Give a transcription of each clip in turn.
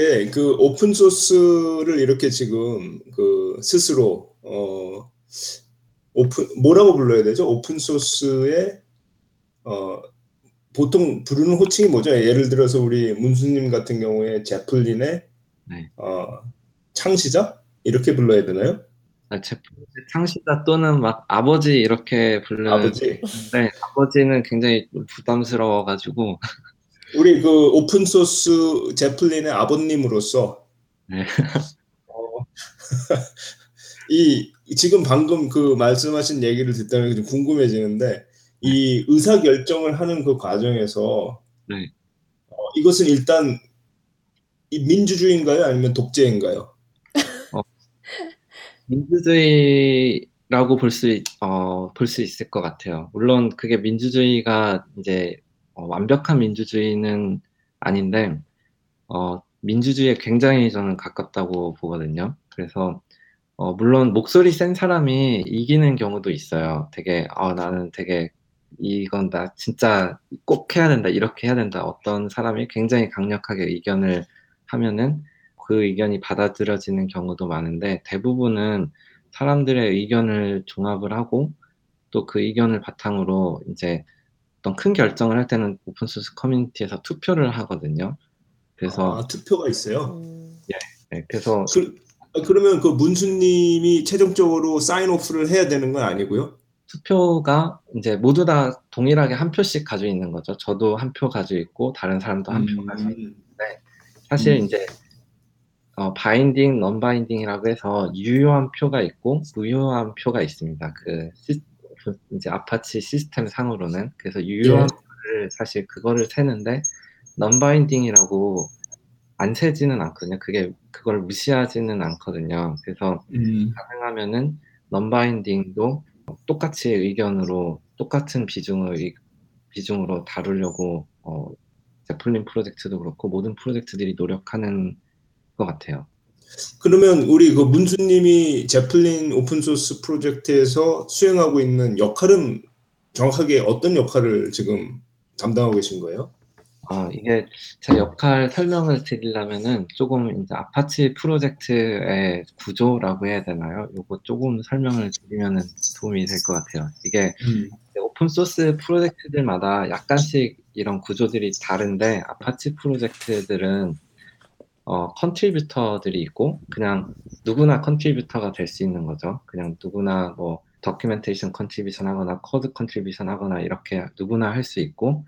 이게 그 open source를 이렇게 지금 그 스스로 어 오픈 뭐라고 불러야 되죠? open source의 어 보통 부르는 호칭이 뭐죠? 예를 들어서 우리 문수님 같은 경우에 Zeppelin의 네. 어 창시자 이렇게 불러야 되나요? 아, 제플린 창시자 또는 막 아버지 이렇게 부르는 아버지. 네, 아버지는 굉장히 부담스러워가지고 우리 그 open source Zeppelin의 아버님으로서 네. 어, 이 지금 방금 그 말씀하신 얘기를 듣다면 좀 궁금해지는데 이 의사 결정을 하는 그 과정에서 네. 어, 이것은 일단 민주주의인가요, 아니면 독재인가요? 어, 민주주의라고 볼 수, 어, 볼수 있을 것 같아요. 물론 그게 민주주의가 이제 어, 완벽한 민주주의는 아닌데, 어, 민주주의에 굉장히 저는 가깝다고 보거든요. 그래서, 어, 물론 목소리 센 사람이 이기는 경우도 있어요. 되게, 어, 나는 되게, 이건 나 진짜 꼭 해야 된다, 이렇게 해야 된다. 어떤 사람이 굉장히 강력하게 의견을 하면은 그 의견이 받아들여지는 경우도 많은데, 대부분은 사람들의 의견을 종합을 하고, 또 그 의견을 바탕으로 이제 어떤 큰 결정을 할 때는 open source community에서 투표를 하거든요. 그래서 아, 투표가 있어요. 음... 예, 네, 그래서 그, 그러면 그 문수님이 최종적으로 sign off를 해야 되는 건 아니고요? 투표가 이제 모두 다 동일하게 한 표씩 가지고 있는 거죠. 저도 한 표 가지고 있고 다른 사람도 한표 음... 가지고 있는데 사실 음... 이제 어, binding, non-binding이라고 해서 유효한 표가 있고 무효한 표가 있습니다. 그 시, 이제 아파치 시스템 상으로는 그래서 유효한 예. 사실 그거를 세는데 non-binding이라고 안 세지는 않거든요. 그게 그걸 무시하지는 않거든요. 그래서 음. 가능하면은 non-binding도 똑같이 의견으로 똑같은 비중을 비중으로 다루려고 어, 제플린 프로젝트도 그렇고 모든 프로젝트들이 노력하는 것 같아요. 그러면 우리 그 문수님이 Zeppelin open source 프로젝트에서 수행하고 있는 역할은 정확하게 어떤 역할을 지금 담당하고 계신 거예요? 아, 이게 제 역할 설명을 드리려면은 조금 이제 아파치 프로젝트의 구조라고 해야 되나요? 요거 조금 설명을 드리면은 도움이 될 것 같아요. 이게 음. open source 프로젝트들마다 약간씩 이런 구조들이 다른데 아파치 프로젝트들은 어, contributor들이 있고 그냥 누구나 contributor가 될 수 있는 거죠. 그냥 누구나 뭐 documentation contribution 하거나 code contribution 하거나 이렇게 누구나 할 수 있고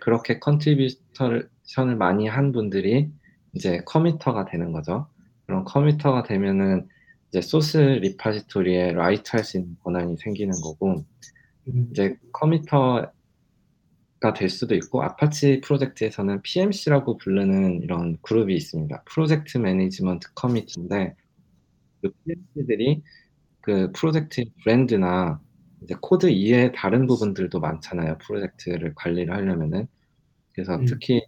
그렇게 contribution을 많이 한 분들이 이제 committer가 되는 거죠. 그럼 committer가 되면은 이제 source repository에 write 할 수 있는 권한이 생기는 거고 음. 이제 committer 될 수도 있고 아파치 프로젝트에서는 PMC라고 부르는 이런 그룹이 있습니다. project management committee인데 그 PMC들이 그 프로젝트 브랜드나 이제 코드 이외의 다른 부분들도 많잖아요. 프로젝트를 관리를 하려면은 그래서 음. 특히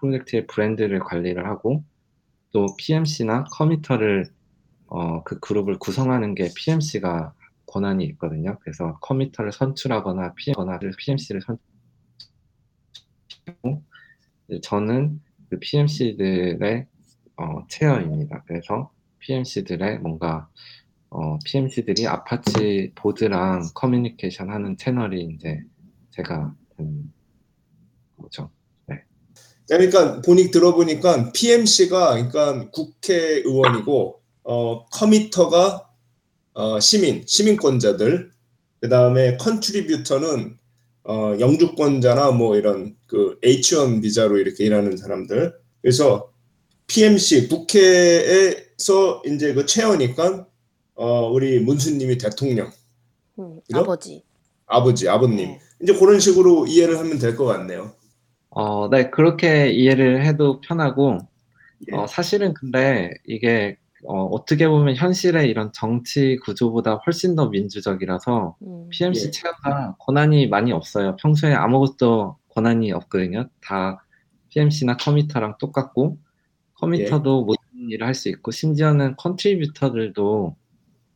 프로젝트의 브랜드를 관리를 하고 또 PMC나 committer를 어, 그 그룹을 구성하는 게 PMC가 권한이 있거든요. 그래서 committer를 선출하거나 PMC를 선 저는 그 PMC들의 어, chair입니다. 그래서 PMC들의 뭔가 어, PMC들이 아파치 board랑 커뮤니케이션 하는 채널이 이제 제가 된 거죠. 네. 그러니까 보니 들어보니까 PMC가 그러니까 국회의원이고 어, committer가 어, 시민 시민권자들 그 다음에 contributor는 어, 영주권자나 뭐 이런 그 H1 비자로 이렇게 일하는 사람들. 그래서 PMC 국회에서 이제 그 체어니까 어, 우리 문수님이 대통령. 음, 아버지. 아버지, 아버님. 네. 이제 그런 식으로 이해를 하면 될 것 같네요. 어, 네, 그렇게 이해를 해도 편하고, 예. 어, 사실은 근데 이게 어, 어떻게 보면 현실의 이런 정치 구조보다 훨씬 더 민주적이라서 음. PMC 예. 체어가 권한이 많이 없어요. 평소에 아무것도 권한이 없거든요. 다 PMC나 committer랑 똑같고 committer도 예. 모든 일을 할 수 있고 심지어는 contributor들도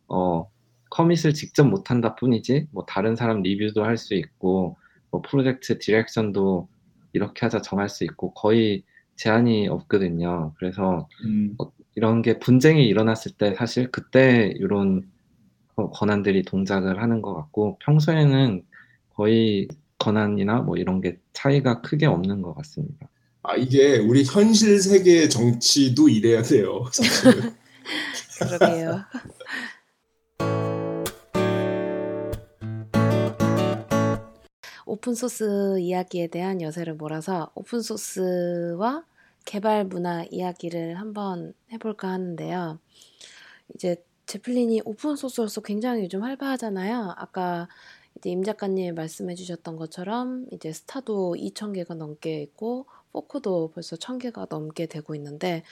어, commit을 직접 못한다 뿐이지 뭐 다른 사람 리뷰도 할 수 있고 뭐 프로젝트 direction도 이렇게 하자 정할 수 있고 거의 제한이 없거든요. 그래서 음. 어, 이런 게 분쟁이 일어났을 때 사실 그때 이런 권한들이 동작을 하는 것 같고 평소에는 거의 권한이나 뭐 이런 게 차이가 크게 없는 것 같습니다. 아 이게 우리 현실 세계의 정치도 이래야 돼요. 그러게요. 오픈소스 이야기에 대한 여세를 몰아서 오픈소스와 개발 문화 이야기를 한번 해볼까 하는데요. 이제 제플린이 오픈 소스로서 굉장히 요즘 활발하잖아요. 아까 이제 임 작가님 말씀해 주셨던 것처럼 이제 스타도 2,000개가 넘게 있고 fork도 벌써 1,000개가 넘게 되고 있는데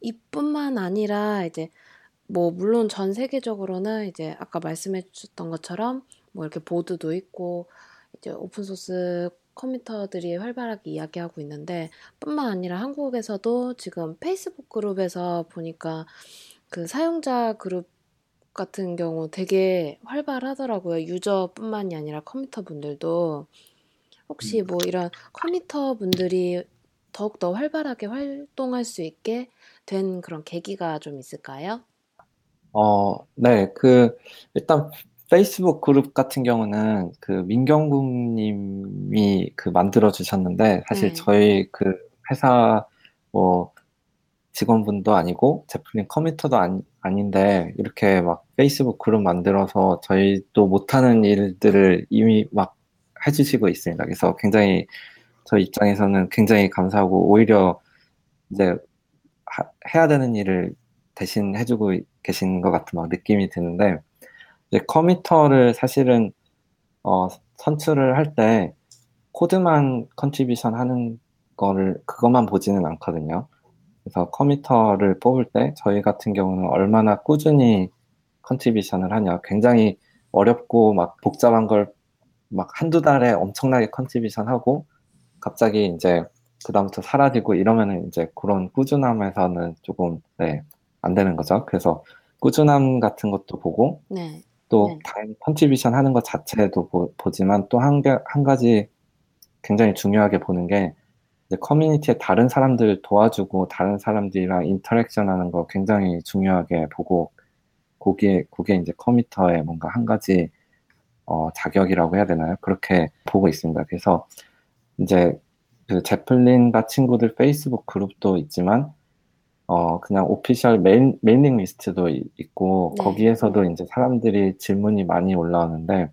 이뿐만 아니라 이제 뭐 물론 전 세계적으로는 이제 아까 말씀해 주셨던 것처럼 뭐 이렇게 board도 있고 이제 오픈 소스 committer들이 활발하게 이야기하고 있는데 뿐만 아니라 한국에서도 지금 페이스북 그룹에서 보니까 그 사용자 그룹 같은 경우 되게 활발하더라고요. 유저뿐만이 아니라 컴퓨터 분들도 혹시 뭐 이런 컴퓨터 분들이 더욱더 활발하게 활동할 수 있게 된 그런 계기가 좀 있을까요? 어, 네, 그, 일단 페이스북 그룹 같은 경우는 그 민경국 님이 그 만들어 주셨는데 사실 네. 저희 그 회사 뭐 직원분도 아니고 제플린 committer도 아니, 아닌데 이렇게 막 페이스북 그룹 만들어서 저희도 못하는 일들을 이미 막 해주시고 있습니다. 그래서 굉장히 저희 입장에서는 굉장히 감사하고 오히려 이제 하, 해야 되는 일을 대신 해주고 계신 것 같은 막 느낌이 드는데 이제 committer를 사실은 어, 선출을 할 때 코드만 contribution 하는 거를 그것만 보지는 않거든요. 그래서 committer를 뽑을 때 저희 같은 경우는 얼마나 꾸준히 contribution을 하냐 굉장히 어렵고 막 복잡한 걸 막 한두 달에 엄청나게 contribution 하고 갑자기 이제 그다음부터 사라지고 이러면은 이제 그런 꾸준함에서는 조금 네, 안 되는 거죠. 그래서 꾸준함 같은 것도 보고 네. 또 네. contribution 하는 것 자체도 보, 보지만 또한 한 가지 굉장히 중요하게 보는 게 이제 커뮤니티에 다른 사람들 도와주고 다른 사람들이랑 interaction 하는 거 굉장히 중요하게 보고 거기에 그게 이제 커뮤니터의 뭔가 한 가지 어, 자격이라고 해야 되나요? 그렇게 보고 있습니다. 그래서 이제 그 제플린과 친구들 페이스북 그룹도 있지만 어 그냥 official mail, mailing list도 이- 있고 네. 거기에서도 이제 사람들이 질문이 많이 올라오는데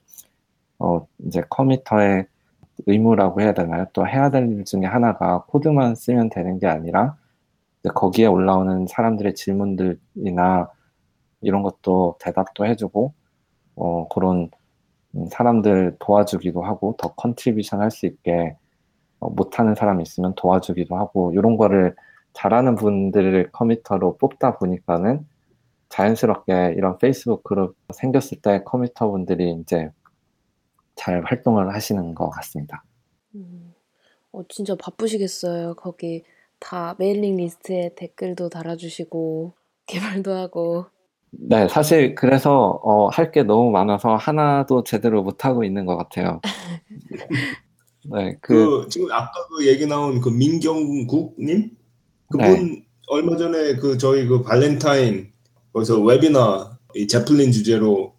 어 이제 커뮤니터의 의무라고 해야 되나요? 또 해야 될 일 중에 하나가 코드만 쓰면 되는 게 아니라 거기에 올라오는 사람들의 질문들이나 이런 것도 대답도 해주고 어 그런 음, 사람들 도와주기도 하고 더 contribution 할 수 있게 어, 못하는 사람 있으면 도와주기도 하고 이런 거를 잘하는 분들을 committer로 뽑다 보니까는 자연스럽게 이런 페이스북 그룹 생겼을 때 committer 분들이 이제 잘 활동을 하시는 것 같습니다. 음, 어, 진짜 바쁘시겠어요. 거기 다 mailing list에 댓글도 달아주시고 개발도 하고. 네, 사실 그래서 어, 할 게 너무 많아서 하나도 제대로 못 하고 있는 것 같아요. 네, 그, 그 지금 아까 그 얘기 나온 그 민경국님 그분 네. 얼마 전에 그 저희 그 발렌타인 거기서 웨비나 이 제플린 주제로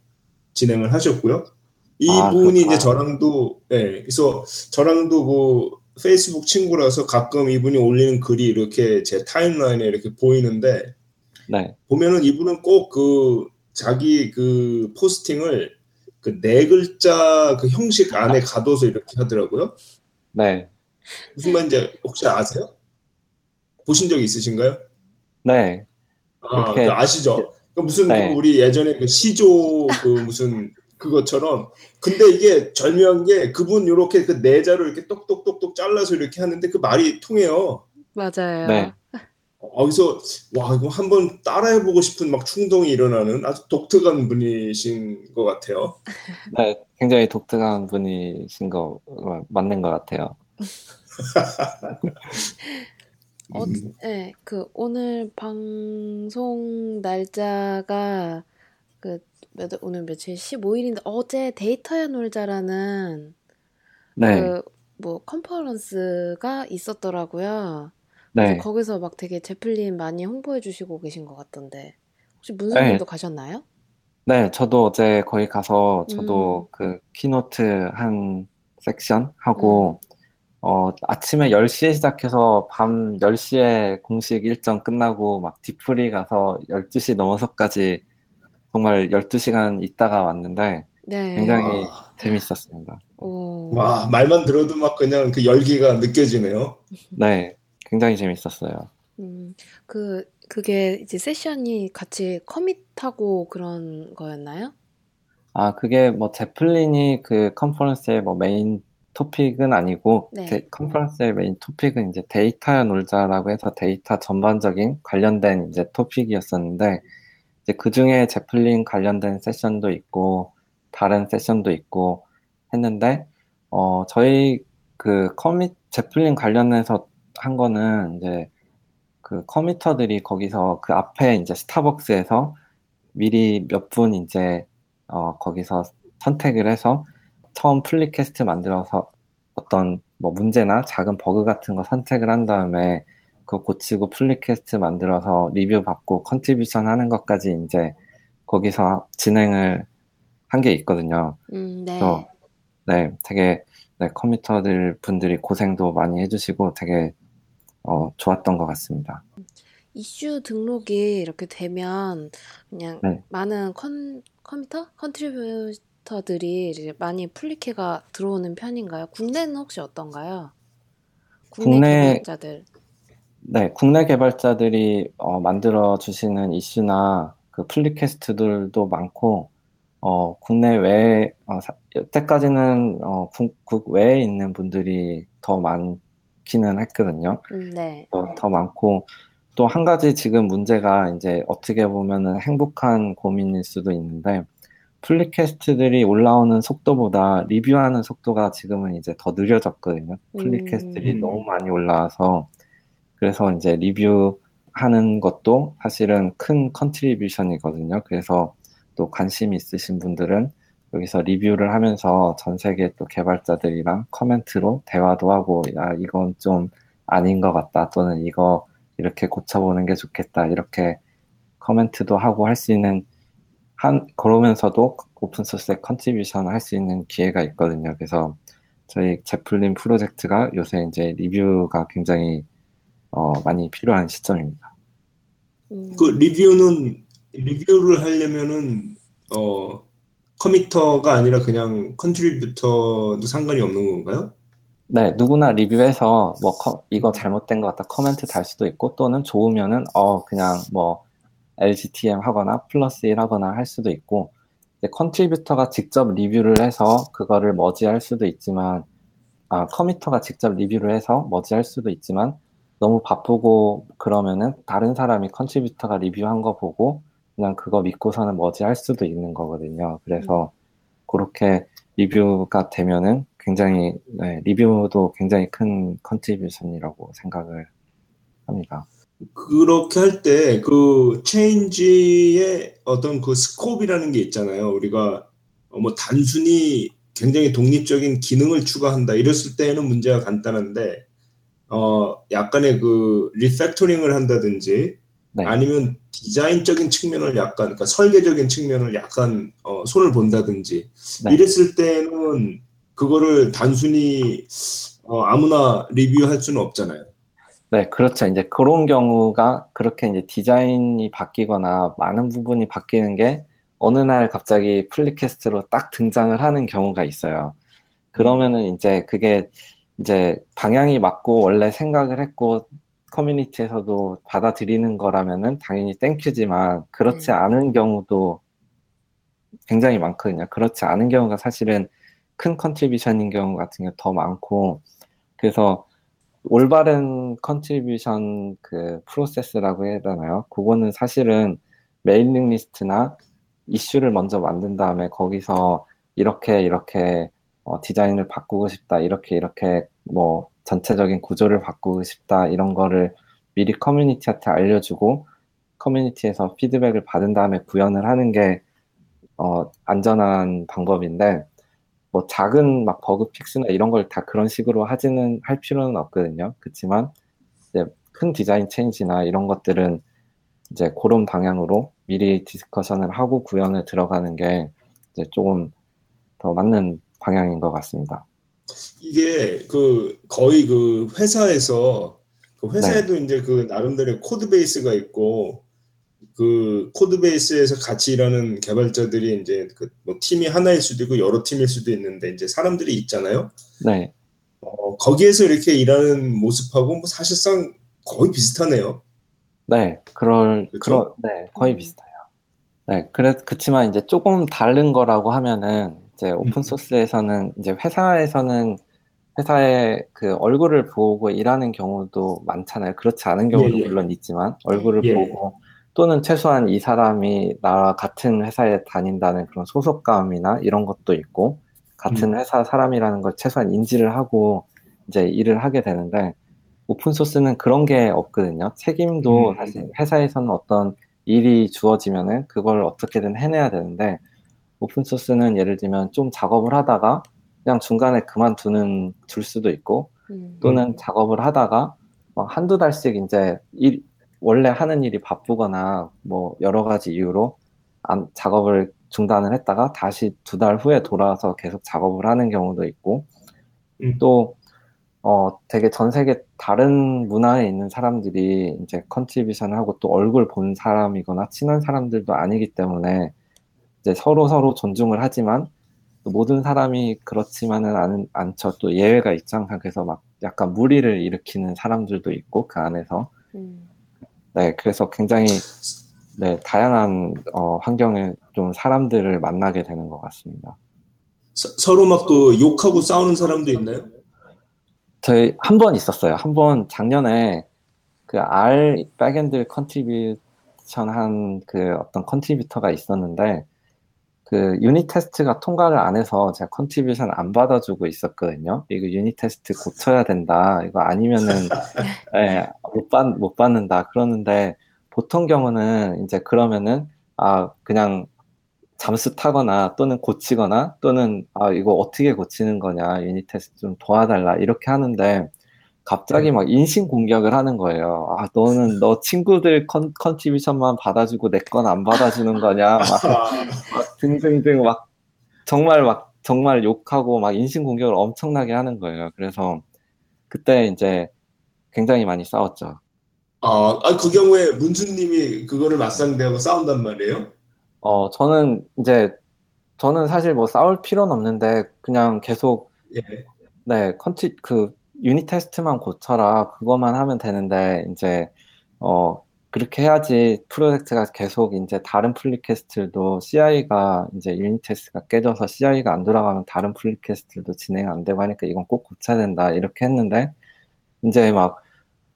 진행을 하셨고요. 아, 이분이 그렇구나. 이제 저랑도 네, 그래서 저랑도 그 페이스북 친구라서 가끔 이분이 올리는 글이 이렇게 제 timeline에 이렇게 보이는데 네, 보면은 이분은 꼭 그 자기 그 posting을 그 네 글자 그 형식 안에 가둬서 이렇게 하더라고요. 네, 무슨 말인지 혹시 아세요? 보신 적 있으신가요? 네, 아, 그 아시죠? 그 무슨 네. 그 우리 예전에 그 시조 그 무슨 그것처럼 근데 이게 절묘한 게 그분 요렇게 그 내자로 이렇게 똑똑똑똑 잘라서 이렇게 하는데 그 말이 통해요. 맞아요. 네. 어, 거기서 와 이거 한번 따라해보고 싶은 막 충동이 일어나는 아주 독특한 분이신 것 같아요. 네, 굉장히 독특한 분이신 거 어, 맞는 것 같아요. 어, 음. 네, 그 오늘 방송 날짜가 그 몇, 오늘 며칠 15일인데 어제 데이터야 놀자라는 네, 그뭐 컨퍼런스가 있었더라고요. 네. 거기서 막 되게 제플린 많이 홍보해 주시고 계신 것 같던데. 혹시 문수님도 네. 가셨나요? 네, 저도 어제 거기 가서 저도 음, 그 keynote 한 섹션 음, 하고 어, 아침에 10시에 시작해서 밤 10시에 공식 일정 끝나고 막 뒤풀이 가서 12시 넘어서까지 정말 12시간 있다가 왔는데 굉장히 네. 와, 재밌었습니다. 오, 와, 말만 들어도 막 그냥 그 열기가 느껴지네요. 네, 굉장히 재밌었어요. 음, 그, 그게 이제 세션이 같이 commit하고 그런 거였나요? 아, 그게 뭐 Zeppelin이 그 컨퍼런스의 뭐 메인 토픽은 아니고 네. 데- 컨퍼런스의 메인 토픽은 이제 데이터야 놀자라고 해서 데이터 전반적인 관련된 이제 토픽이었었는데 이제 그 중에 제플린 관련된 세션도 있고 다른 세션도 있고 했는데 어 저희 그 commit Zeppelin 관련해서 한 거는 이제 그 committer들이 거기서 그 앞에 이제 스타벅스에서 미리 몇 분 이제 어 거기서 선택을 해서 처음 pull request 만들어서 어떤 뭐 문제나 작은 버그 같은 거 선택을 한 다음에 그거 고치고 pull request 만들어서 리뷰 받고 contribution 하는 것까지 이제 거기서 진행을 한 게 있거든요. 음, 그래서 네. 네, 되게 네, committer들 분들이 고생도 많이 해주시고 되게 어, 좋았던 것 같습니다. 이슈 등록이 이렇게 되면 그냥 네. 많은 컨, committer? contributor들이 이제 많이 플리케가 들어오는 편인가요? 국내는 혹시 어떤가요? 국내 국내 개발자들. 네, 국내 개발자들이 어, 만들어 주시는 이슈나 그 pull request들도 많고 어, 국내 외에 어, 사- 여태까지는 어, 국, 국 외에 있는 분들이 더 많기는 했거든요. 음, 네. 더, 더 많고 또 한 가지 지금 문제가 이제 어떻게 보면은 행복한 고민일 수도 있는데 pull request들이 올라오는 속도보다 리뷰하는 속도가 지금은 이제 더 느려졌거든요. pull request들이 음, 너무 많이 올라와서 그래서 이제 리뷰하는 것도 사실은 큰 contribution이거든요. 그래서 또 관심 있으신 분들은 여기서 리뷰를 하면서 전 세계 또 개발자들이랑 comment로 대화도 하고, 야, 이건 좀 아닌 것 같다. 또는 이거 이렇게 고쳐보는 게 좋겠다. 이렇게 comment도 하고 할 수 있는, 한, 그러면서도 open source에 contribution 할 수 있는 기회가 있거든요. 그래서 저희 제플린 프로젝트가 요새 이제 리뷰가 굉장히 어, 많이 필요한 시점입니다. 음, 그 리뷰는 리뷰를 하려면은 어 committer가 아니라 그냥 contributor도 상관이 없는 건가요? 네, 누구나 리뷰해서 뭐 커- 이거 잘못된 것 같다 코멘트 달 수도 있고 또는 좋으면은 어 그냥 뭐 LGTM 하거나 플러스 1 하거나 할 수도 있고 이제 contributor가 직접 리뷰를 해서 그거를 merge할 수도 있지만 아 committer가 직접 리뷰를 해서 머지할 수도 있지만 너무 바쁘고 그러면은 다른 사람이 contributor가 리뷰한 거 보고 그냥 그거 믿고서는 머지할 수도 있는 거거든요. 그래서 그렇게 리뷰가 되면은 굉장히 네, 리뷰도 굉장히 큰 contribution이라고 생각을 합니다. 그렇게 할 때 그 change의 어떤 그 scope라는 게 있잖아요. 우리가 어, 뭐 단순히 굉장히 독립적인 기능을 추가한다 이랬을 때는 문제가 간단한데 어 약간의 그 refactoring을 한다든지 네, 아니면 디자인적인 측면을 약간 그러니까 설계적인 측면을 약간 어, 손을 본다든지 네, 이랬을 때는 그거를 단순히 어, 아무나 리뷰할 수는 없잖아요. 네, 그렇죠. 이제 그런 경우가 그렇게 이제 디자인이 바뀌거나 많은 부분이 바뀌는 게 어느 날 갑자기 pull request로 딱 등장을 하는 경우가 있어요. 그러면은 이제 그게 이제 방향이 맞고 원래 생각을 했고 커뮤니티에서도 받아들이는 거라면은 당연히 thank you지만 그렇지 네. 않은 경우도 굉장히 많거든요. 그렇지 않은 경우가 사실은 큰 contribution인 경우 같은 게 더 많고 그래서 올바른 contribution 그 프로세스라고 해야 되나요? 그거는 사실은 mailing list나 이슈를 먼저 만든 다음에 거기서 이렇게 이렇게 어, 디자인을 바꾸고 싶다 이렇게 이렇게 뭐 전체적인 구조를 바꾸고 싶다 이런 거를 미리 커뮤니티한테 알려주고 커뮤니티에서 피드백을 받은 다음에 구현을 하는 게 어, 안전한 방법인데 뭐 작은 막 버그 픽스나 이런 걸 다 그런 식으로 하지는 할 필요는 없거든요. 그렇지만 이제 큰 디자인 체인지나 이런 것들은 이제 그런 방향으로 미리 discussion을 하고 구현을 들어가는 게 이제 조금 더 맞는 방향인 것 같습니다. 이게 그 거의 그 회사에서 그 회사에도 네. 이제 그 나름대로 code base가 있고 그 code base에서 같이 일하는 개발자들이 이제 그 뭐 팀이 하나일 수도 있고 여러 팀일 수도 있는데 이제 사람들이 있잖아요. 네, 어, 거기에서 이렇게 일하는 모습하고 뭐 사실상 거의 비슷하네요. 네, 그럴? 그런, 네, 거의 음. 비슷해요. 네, 그래, 그치만 이제 조금 다른 거라고 하면은, 이제 오픈 소스에서는, 이제 회사에서는 회사의 그 얼굴을 보고 일하는 경우도 많잖아요. 그렇지 않은 경우도 예, 예. 물론 있지만, 얼굴을 예. 보고, 또는 최소한 이 사람이 나와 같은 회사에 다닌다는 그런 소속감이나 이런 것도 있고, 같은 음. 회사 사람이라는 걸 최소한 인지를 하고, 이제 일을 하게 되는데, open source는 그런 게 없거든요. 책임도 음. 사실 회사에서는 어떤 일이 주어지면은 그걸 어떻게든 해내야 되는데 open source는 예를 들면 좀 작업을 하다가 그냥 중간에 그만두는 둘 수도 있고 음. 또는 작업을 하다가 막 한두 달씩 이제 일, 원래 하는 일이 바쁘거나 뭐 여러 가지 이유로 안, 작업을 중단을 했다가 다시 두 달 후에 돌아와서 계속 작업을 하는 경우도 있고 음. 또 어, 되게 전 세계 다른 문화에 있는 사람들이 이제 contribution을 하고 또 얼굴 본 사람이거나 친한 사람들도 아니기 때문에 이제 서로 서로 존중을 하지만 또 모든 사람이 그렇지만은 않, 않죠. 또 예외가. 항상 그래서 막 약간 무리를 일으키는 사람들도 있고 그 안에서 음. 네, 그래서 굉장히 네, 다양한 어, 환경에 좀 사람들을 만나게 되는 것 같습니다. 서, 서로 막 그 욕하고 싸우는 사람도 있나요? 저희 한 번 있었어요. 한 번 작년에 그 R backend contribution 한 그 어떤 contributor가 있었는데 그 unit test가 통과를 안 해서 제가 contribution 안 받아주고 있었거든요. 이거 unit test 고쳐야 된다. 이거 아니면은 예, 못 받, 못 받는다. 그러는데 보통 경우는 이제 그러면은 아 그냥 잠수 타거나 또는 고치거나 또는 아 이거 어떻게 고치는 거냐 unit test 좀 도와달라 이렇게 하는데 갑자기 막 인신 공격을 하는 거예요. 아 너는 너 친구들 con, contribution만 받아주고 내 건 안 받아주는 거냐 막, 막 등등등 막 정말 막 정말 욕하고 막 인신 공격을 엄청나게 하는 거예요. 그래서 그때 이제 굉장히 많이 싸웠죠. 아, 아, 그 경우에 문수님이 그거를 맞상대하고 싸운단 말이에요? 어, 저는 이제, 저는 사실 뭐 싸울 필요는 없는데, 그냥 계속, 예. 네, contri, 그, unit test만 고쳐라. 그것만 하면 되는데, 이제, 어, 그렇게 해야지 프로젝트가 계속 이제 다른 pull request들도 CI가 이제 unit test가 깨져서 CI가 안 돌아가면 다른 pull request들도 진행 안 되고 하니까 이건 꼭 고쳐야 된다. 이렇게 했는데, 이제 막,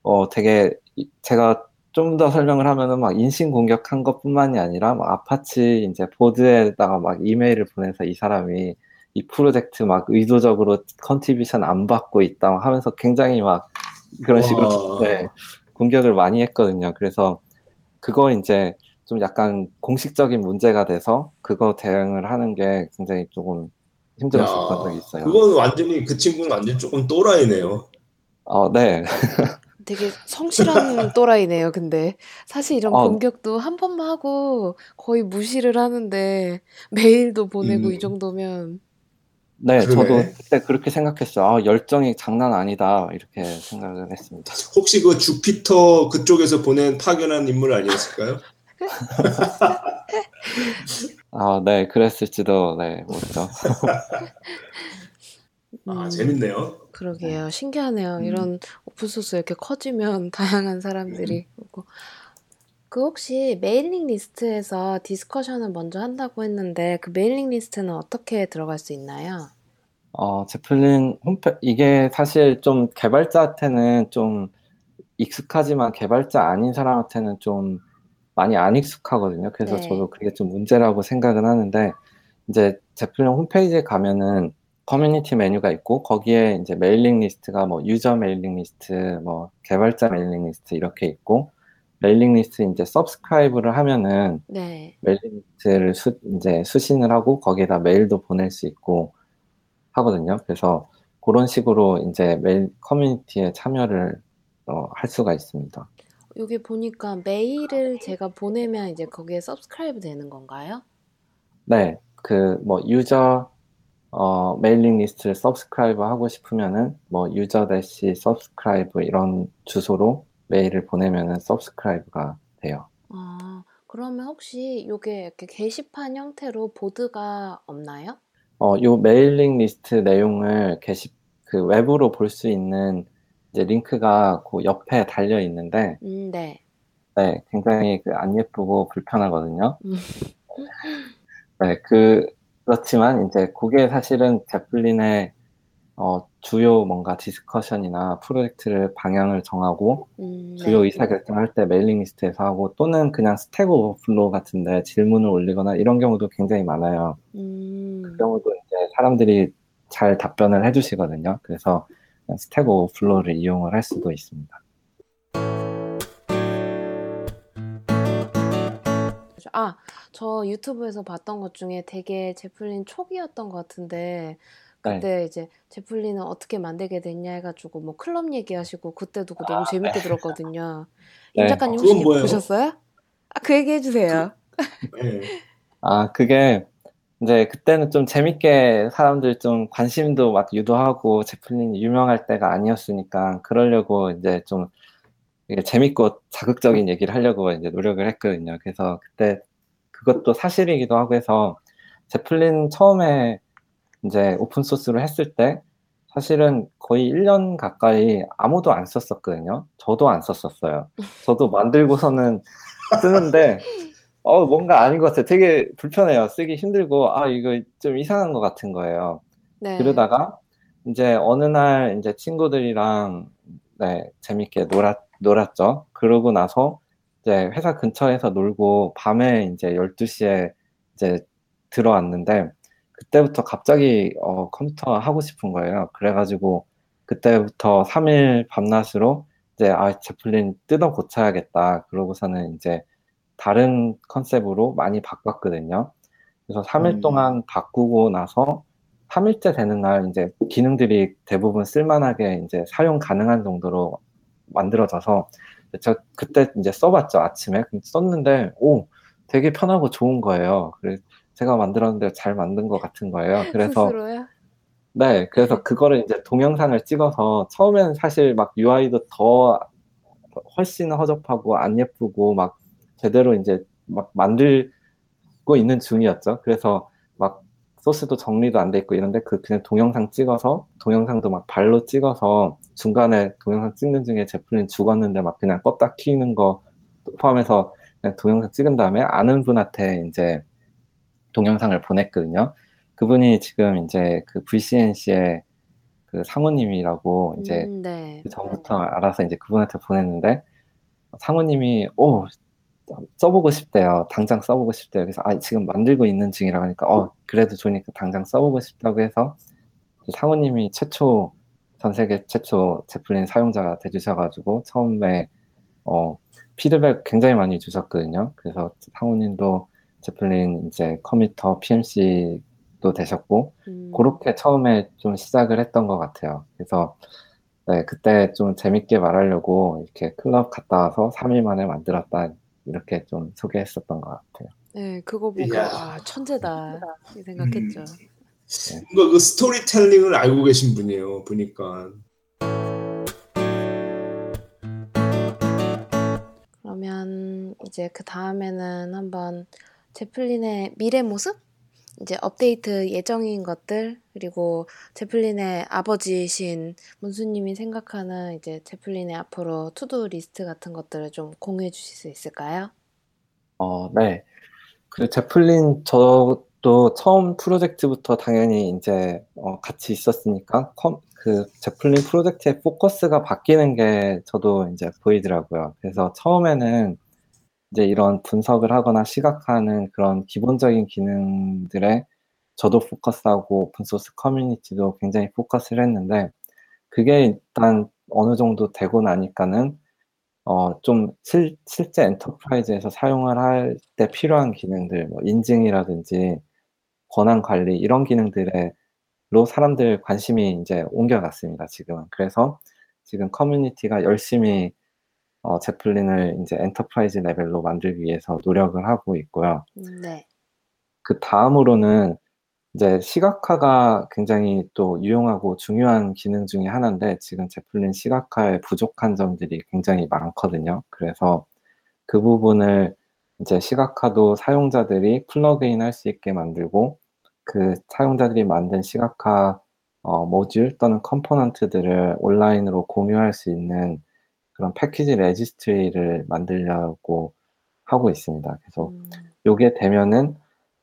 어, 되게, 이- 제가 좀 더 설명을 하면은 막 인신 공격한 것뿐만이 아니라 막 아파치 이제 board에다가 막 이메일을 보내서 이 사람이 이 프로젝트 막 의도적으로 contribution 안 받고 있다 막 하면서 굉장히 막 그런 식으로 와. 네, 공격을 많이 했거든요. 그래서 그거 이제 좀 약간 공식적인 문제가 돼서 그거 대응을 하는 게 굉장히 조금 힘들었었던 적이 있어요. 그건 완전히 그 친구는 완전 조금 또라이네요. 어, 네. 되게 성실한 또라이네요, 근데. 사실 이런 어. 공격도 한 번만 하고 거의 무시를 하는데 메일도 보내고 음. 이 정도면 네, 그러네. 저도 그때 그렇게 생각했어요. 아, 열정이 장난 아니다. 이렇게 생각을 했습니다. 혹시 그 주피터 그쪽에서 보낸 파견한 인물 아니었을까요? 아, 네, 그랬을지도, 네, 모르죠. 아, 음, 재밌네요. 그러게요. 신기하네요. 음. 이런 open source 이렇게 커지면 다양한 사람들이 오고. 그 혹시 mailing list에서 discussion을 먼저 한다고 했는데 그 mailing list는 어떻게 들어갈 수 있나요? 어, 제플린 홈페, 이게 사실 좀 개발자한테는 좀 익숙하지만 개발자 아닌 사람한테는 좀 많이 안 익숙하거든요. 그래서 네. 저도 그게 좀 문제라고 생각은 하는데, 이제 제플린 홈페이지에 가면은 커뮤니티 메뉴가 있고, 거기에 이제 mailing list가 뭐 user mailing list, 뭐 개발자 mailing list 이렇게 있고, mailing list 이제 subscribe를 하면은 네. mailing list를 수, 이제 수신을 하고 거기에다 메일도 보낼 수 있고 하거든요. 그래서 그런 식으로 이제 메일 커뮤니티에 참여를 어, 할 수가 있습니다. 여기 보니까 메일을 제가 보내면 이제 거기에 subscribe 되는 건가요? 네, 그 뭐 user 어, mailing list를 subscribe 하고 싶으면은 뭐 user dash subscribe 이런 주소로 메일을 보내면은 subscribe가 돼요. 아, 그러면 혹시 이게 이렇게 게시판 형태로 board가 없나요? 어, 요 mailing list 내용을 게시 그 웹으로 볼 수 있는 이제 링크가 그 옆에 달려 있는데 음, 네. 네, 굉장히 그 안 예쁘고 불편하거든요. 음. 네, 그 그렇지만 이제 그게 사실은 제플린의 어, 주요 뭔가 discussion이나 프로젝트를 방향을 정하고 음, 주요 네. 의사결정할 때 mailing list에서 하고 또는 그냥 Stack Overflow 같은데 질문을 올리거나 이런 경우도 굉장히 많아요. 그 음, 경우도 이제 사람들이 잘 답변을 해주시거든요. 그래서 Stack Overflow를 이용을 할 수도 있습니다. 아, 저 유튜브에서 봤던 것 중에 되게 제플린 초기였던 것 같은데 네. 그때 이제 제플린은 어떻게 만들게 됐냐 해가지고 뭐 클럽 얘기하시고 그때도 그거 너무 재밌게 들었거든요. 임 네. 작가님 그건 혹시 뭐예요? 보셨어요? 아, 그 얘기 해주세요. 예. 아, 그게 이제 그때는 좀 재밌게 사람들 좀 관심도 막 유도하고 제플린이 유명할 때가 아니었으니까 그러려고 이제 좀 재밌고 자극적인 얘기를 하려고 이제 노력을 했거든요. 그래서 그때 그것도 사실이기도 하고 해서 제플린 처음에 이제 open source로 했을 때 사실은 거의 1년 가까이 아무도 안 썼었거든요. 저도 안 썼었어요. 저도 만들고서는 쓰는데 어, 뭔가 아닌 것 같아요. 되게 불편해요. 쓰기 힘들고, 아, 이거 좀 이상한 것 같은 거예요. 네. 그러다가, 이제 어느 날, 이제 친구들이랑, 네, 재밌게 놀았, 놀았죠. 그러고 나서, 이제 회사 근처에서 놀고, 밤에 이제 12시에 이제 들어왔는데, 그때부터 갑자기, 어, 컴퓨터 하고 싶은 거예요. 그래가지고, 그때부터 3일 밤낮으로, 이제, 아, 제플린 뜯어 고쳐야겠다. 그러고서는 이제, 다른 컨셉으로 많이 바꿨거든요. 그래서 3일 음. 동안 바꾸고 나서 3일째 되는 날 이제 기능들이 대부분 쓸만하게 이제 사용 가능한 정도로 만들어져서 저 그때 이제 써봤죠 아침에 썼는데 오 되게 편하고 좋은 거예요. 그래서 제가 만들었는데 잘 만든 것 같은 거예요. 그래서 스스로요? 네, 그래서 그거를 이제 동영상을 찍어서 처음에는 사실 막 UI도 더 훨씬 허접하고 안 예쁘고 막 제대로 이제 막 만들고 있는 중이었죠. 그래서 막 소스도 정리도 안 돼 있고 이런데 그 그냥 동영상 찍어서 동영상도 막 발로 찍어서 중간에 동영상 찍는 중에 제플린 죽었는데 막 그냥 껐다 키는 거 포함해서 그냥 동영상 찍은 다음에 아는 분한테 이제 동영상을 보냈거든요. 그분이 지금 이제 그 VCNC의 그 상우님이라고 이제 음, 네. 그 전부터 알아서 이제 그분한테 보냈는데 상우님이 오 써보고 싶대요. 당장 써보고 싶대요. 그래서 아 지금 만들고 있는 중이라고 하니까 어 그래도 좋으니까 당장 써보고 싶다고 해서 상우님이 최초 전 세계 최초 제플린 사용자가 돼주셔가지고 처음에 어 피드백 굉장히 많이 주셨거든요. 그래서 상우님도 제플린 이제 committer PMC도 되셨고 음, 그렇게 처음에 좀 시작을 했던 것 같아요. 그래서 네, 그때 좀 재밌게 말하려고 이렇게 클럽 갔다 와서 3일 만에 만들었다 이렇게 좀 소개했었던 것 같아요. 네, 그거 보고 이야. 아, 천재다 이 생각했죠. 뭔가 그 스토리텔링을 알고 계신 분이에요. 보니까. 그러면 이제 그 다음에는 한번 제플린의 미래 모습? 이제 업데이트 예정인 것들 그리고 제플린의 아버지신 문수님이 생각하는 이제 제플린의 앞으로 to-do list 같은 것들을 좀 공유해 주실 수 있을까요? 어, 네. 그 제플린 저도 처음 프로젝트부터 당연히 이제 어, 같이 있었으니까 컴, 그 제플린 프로젝트의 포커스가 바뀌는 게 저도 이제 보이더라고요. 그래서 처음에는 이제 이런 분석을 하거나 시각화하는 그런 기본적인 기능들에 저도 포커스하고 open source 커뮤니티도 굉장히 포커스를 했는데 그게 일단 어느 정도 되고 나니까는 어, 좀 실, 실제 enterprise에서 사용을 할 때 필요한 기능들, 뭐 인증이라든지 권한 관리 이런 기능들로 사람들 관심이 이제 옮겨갔습니다, 지금은. 그래서 지금 커뮤니티가 열심히 어, 제플린을 이제 enterprise 레벨로 만들기 위해서 노력을 하고 있고요. 네. 그 다음으로는 이제 시각화가 굉장히 또 유용하고 중요한 기능 중에 하나인데 지금 제플린 시각화에 부족한 점들이 굉장히 많거든요. 그래서 그 부분을 이제 시각화도 사용자들이 플러그인 할 수 있게 만들고 그 사용자들이 만든 시각화 어, 모듈 또는 component들을 온라인으로 공유할 수 있는 그런 package registry를 만들려고 하고 있습니다. 그래서 음, 요게 되면은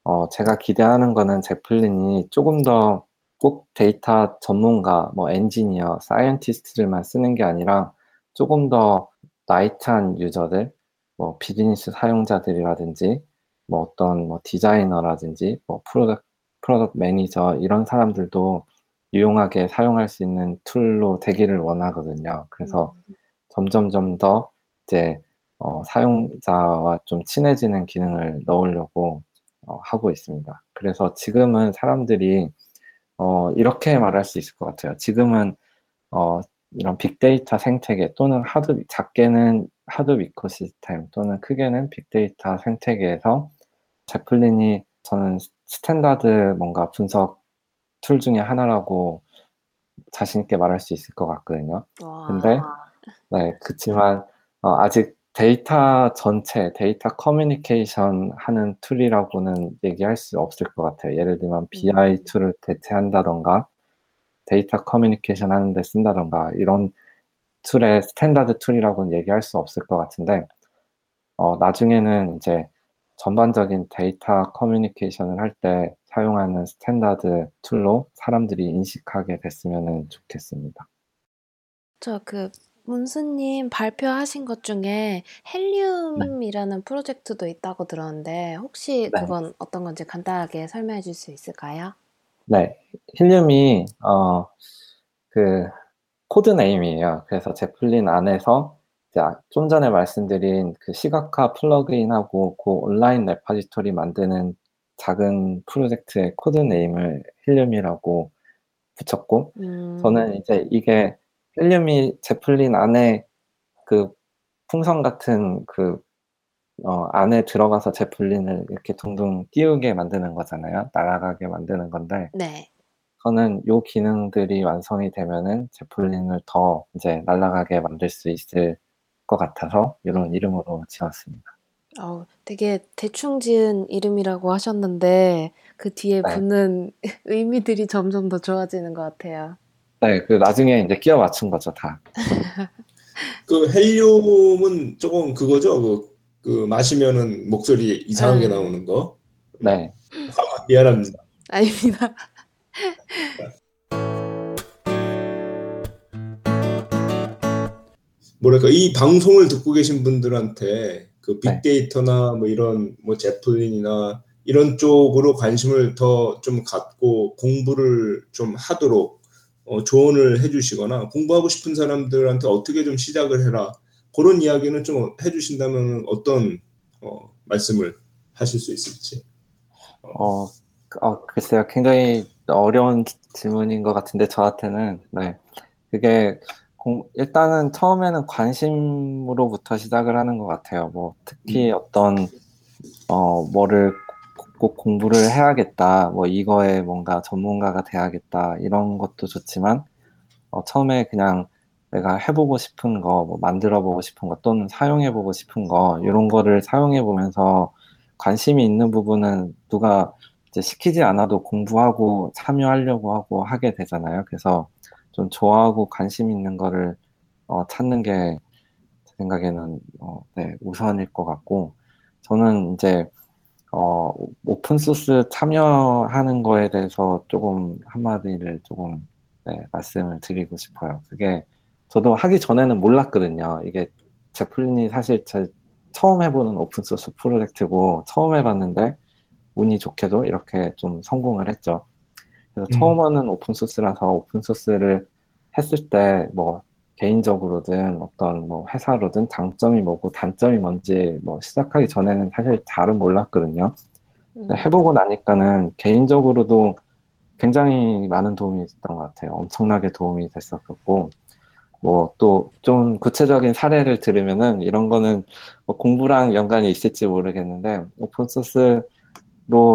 어, 제가 기대하는 거는 제플린이 조금 더 꼭 데이터 전문가, 뭐 엔지니어, scientist들만 쓰는 게 아니라 조금 더 light한 user들, 뭐 비즈니스 사용자들이라든지 뭐 어떤 뭐 디자이너라든지 뭐 product product manager 이런 사람들도 유용하게 사용할 수 있는 tool로 되기를 원하거든요. 그래서 음, 점점점 더 이제 어, 사용자와 좀 친해지는 기능을 넣으려고 어, 하고 있습니다. 그래서 지금은 사람들이 어, 이렇게 말할 수 있을 것 같아요. 지금은 어, 이런 빅데이터 생태계 또는 하드 작게는 하둡 ecosystem 또는 크게는 빅데이터 생태계에서 제플린이 저는 standard 뭔가 분석 tool 중에 하나라고 자신 있게 말할 수 있을 것 같거든요. 와. 근데 네, 그렇지만 어, 아직 데이터 전체, 데이터 커뮤니케이션 하는 tool이라고는 얘기할 수 없을 것 같아요. 예를 들면 BI 음. tool을 대체한다던가 데이터 커뮤니케이션 하는데 쓴다던가 이런 tool의 standard tool이라고는 얘기할 수 없을 것 같은데 어, 나중에는 이제 전반적인 데이터 커뮤니케이션을 할 때 사용하는 standard tool로 사람들이 인식하게 됐으면 좋겠습니다. 저 그 문수님 발표하신 것 중에 헬륨이라는 프로젝트도 있다고 들었는데 혹시 네. 그건 어떤 건지 간단하게 설명해 줄 수 있을까요? 네, 힐륨이 어, 그 code name이에요. 그래서 제플린 안에서 아- 좀 전에 말씀드린 그 시각화 plug-in하고 그 온라인 repository 만드는 작은 프로젝트의 code name을 힐륨이라고 붙였고 음, 저는 이제 이게 힐륨이 제플린 안에 그 풍선 같은 그 어, 안에 들어가서 제플린을 이렇게 둥둥 띄우게 만드는 거잖아요. 날아가게 만드는 건데 네. 저는 요 기능들이 완성이 되면은 제플린을 더 이제 날아가게 만들 수 있을 것 같아서 이런 이름으로 지었습니다. 어, 되게 대충 지은 이름이라고 하셨는데 그 뒤에 네. 붙는 의미들이 점점 더 좋아지는 것 같아요. 네, 그 나중에 이제 끼워 맞춘 거죠, 다. 그 헬륨은 조금 그거죠. 그, 그 마시면은 목소리 이상하게 음. 나오는 거. 네, 아, 미안합니다. 아닙니다. 뭐랄까 이 방송을 듣고 계신 분들한테 그 네. 빅데이터나 뭐 이런 뭐 제플린이나 이런 쪽으로 관심을 더 좀 갖고 공부를 좀 하도록 어, 조언을 해주시거나 공부하고 싶은 사람들한테 어떻게 좀 시작을 해라. 그런 이야기는 좀 해주신다면 어떤 어, 말씀을 하실 수 있을지. 어, 그- 어, 글쎄요, 굉장히 어려운 질문인 것 같은데 저한테는. 네, 그게 공- 일단은 처음에는 관심으로부터 시작을 하는 것 같아요. 뭐 특히 어떤 어 뭐를 꼭- 꼭 공부를 해야겠다, 뭐 이거에 뭔가 전문가가 돼야겠다 이런 것도 좋지만 어, 처음에 그냥 내가 해보고 싶은 거, 뭐 만들어보고 싶은 거 또는 사용해보고 싶은 거 이런 거를 사용해보면서 관심이 있는 부분은 누가 이제 시키지 않아도 공부하고 참여하려고 하고 하게 되잖아요. 그래서 좀 좋아하고 관심 있는 거를 어, 찾는 게 제 생각에는 어, 네, 우선일 것 같고 저는 이제 어, 오픈 소스 참여하는 거에 대해서 조금 한마디를 조금 네, 말씀을 드리고 싶어요. 그게 저도 하기 전에는 몰랐거든요. 이게 제플린이 사실 제 처음 해보는 오픈 소스 프로젝트고 처음 해봤는데 운이 좋게도 이렇게 좀 성공을 했죠. 그래서 음. 처음 하는 오픈 소스라서 오픈 소스를 했을 때 뭐 개인적으로든 어떤 뭐 회사로든 장점이 뭐고 단점이 뭔지 뭐 시작하기 전에는 사실 잘은 몰랐거든요. 음, 해보고 나니까는 개인적으로도 굉장히 많은 도움이 됐던 것 같아요. 엄청나게 도움이 됐었고, 뭐 또 좀 구체적인 사례를 들으면은 이런 거는 뭐 공부랑 연관이 있을지 모르겠는데 오픈 소스로